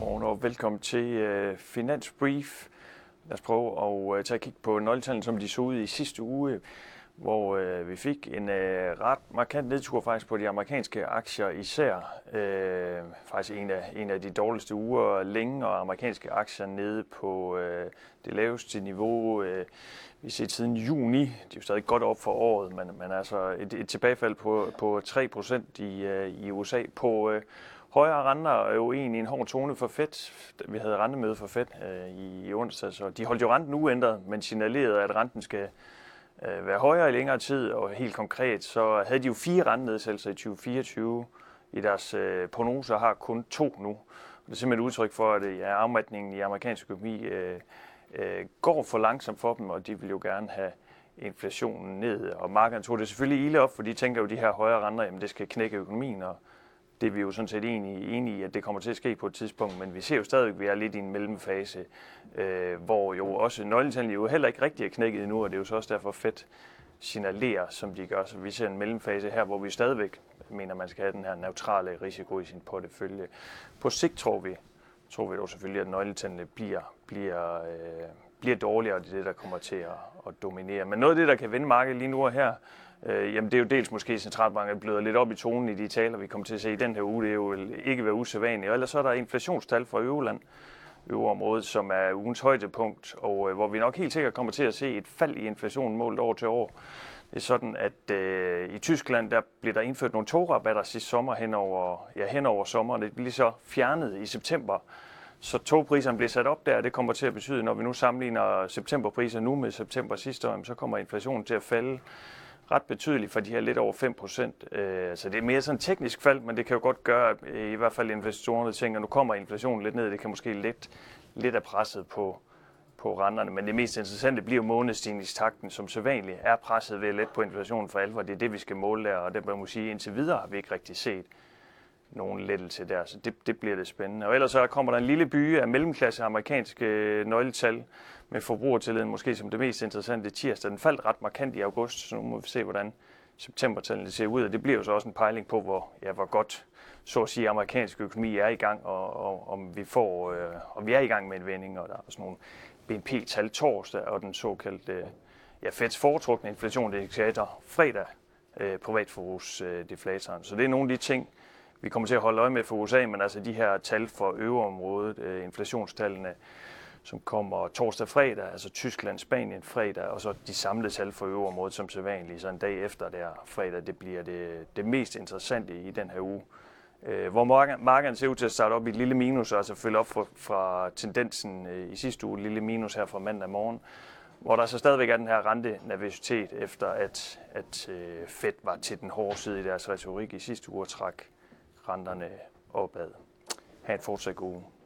og velkommen til øh, Finans Brief. Lad os prøve at øh, tage et kig på nøgletallene, som de så ud i sidste uge, hvor øh, vi fik en øh, ret markant nedtur faktisk på de amerikanske aktier især. Øh, faktisk en af, en af de dårligste uger længe, og amerikanske aktier nede på øh, det laveste niveau. øh, vi ser siden juni. De er jo stadig godt op for året, men, men altså et, et tilbagefald på, på 3% i, øh, i USA på Øh, Højere renter er jo egentlig en hård tone for Fed. Vi havde rentemøde for Fed øh, i onsdag, så de holdt jo renten uændret, men signalerede, at renten skal øh, være højere i længere tid, og helt konkret, så havde de jo fire rentenedsættelser i 2024. I deres øh, prognoser har kun to nu. Det er simpelthen et udtryk for, at ja, afmatningen i amerikansk økonomi øh, øh, går for langsomt for dem, og de vil jo gerne have inflationen ned. Og markedet tog det selvfølgelig ilde op, for de tænker jo, at de her højere renter, jamen det skal knække økonomien, og det er vi jo sådan set enige, enige i, at det kommer til at ske på et tidspunkt, men vi ser jo stadigvæk, at vi er lidt i en mellemfase, øh, hvor jo også nøgletallene jo heller ikke rigtig er knækket endnu, og det er jo så også derfor fedt signalerer, som de gør. Så vi ser en mellemfase her, hvor vi stadigvæk mener, man skal have den her neutrale risiko i sin portefølje. På sigt tror vi, tror vi dog selvfølgelig, at nøgletallene bliver, bliver, øh, bliver dårligere, og det er det, der kommer til at, at dominere. Men noget af det, der kan vende markedet lige nu og her, Øh, jamen det er jo dels måske centralbanken bløder lidt op i tonen i de taler, vi kommer til at se i den her uge. Det er jo ikke være usædvanligt. Og ellers så er der inflationstal fra Øverland, øverområdet, som er ugens højdepunkt, og øh, hvor vi nok helt sikkert kommer til at se et fald i inflationen målt år til år. Det er sådan, at øh, i Tyskland, der blev der indført nogle tograbatter sidste sommer hen over, ja, hen over sommeren. Det blev så fjernet i september. Så togpriserne bliver sat op der, det kommer til at betyde, når vi nu sammenligner septemberpriser nu med september sidste år, så kommer inflationen til at falde ret betydeligt for de her lidt over 5 procent. Øh, så det er mere sådan et teknisk fald, men det kan jo godt gøre, at i hvert fald investorerne tænker, at nu kommer inflationen lidt ned, det kan måske lidt, lidt af presset på, på renterne. Men det mest interessante bliver månedstigningstakten, som sædvanligt er presset ved let på inflationen for alvor. Det er det, vi skal måle der, og det man sige, indtil videre har vi ikke rigtig set nogen lettelse der, så det, det bliver det spændende. Og ellers så kommer der en lille by af mellemklasse amerikanske øh, nøgletal med forbrugertilliden måske som det mest interessante tirsdag. Den faldt ret markant i august, så nu må vi se, hvordan septembertallene ser ud, og det bliver jo så også en pejling på, hvor, ja, hvor godt så at sige, amerikansk økonomi er i gang, og, og om vi får, øh, om vi er i gang med en vending, og der er også nogle BNP-tal torsdag, og den såkaldte øh, ja, Feds foretrukne inflationsindikator fredag, øh, privatforbrugsdeflatoren. Så det er nogle af de ting, vi kommer til at holde øje med for USA, men altså de her tal for øveområdet, øh, inflationstallene, som kommer torsdag og fredag, altså Tyskland, Spanien fredag, og så de samlede tal for øveområdet som sædvanligt, så en dag efter der fredag, det bliver det, det mest interessante i den her uge. Øh, hvor markederne ser ud til at starte op i et lille minus, og altså følge op fra, fra tendensen øh, i sidste uge, et lille minus her fra mandag morgen, hvor der så stadigvæk er den her rentenervøsitet, efter at, at øh, Fed var til den hårde side i deres retorik i sidste uge og trak renterne opad. Ha' en fortsat god uge.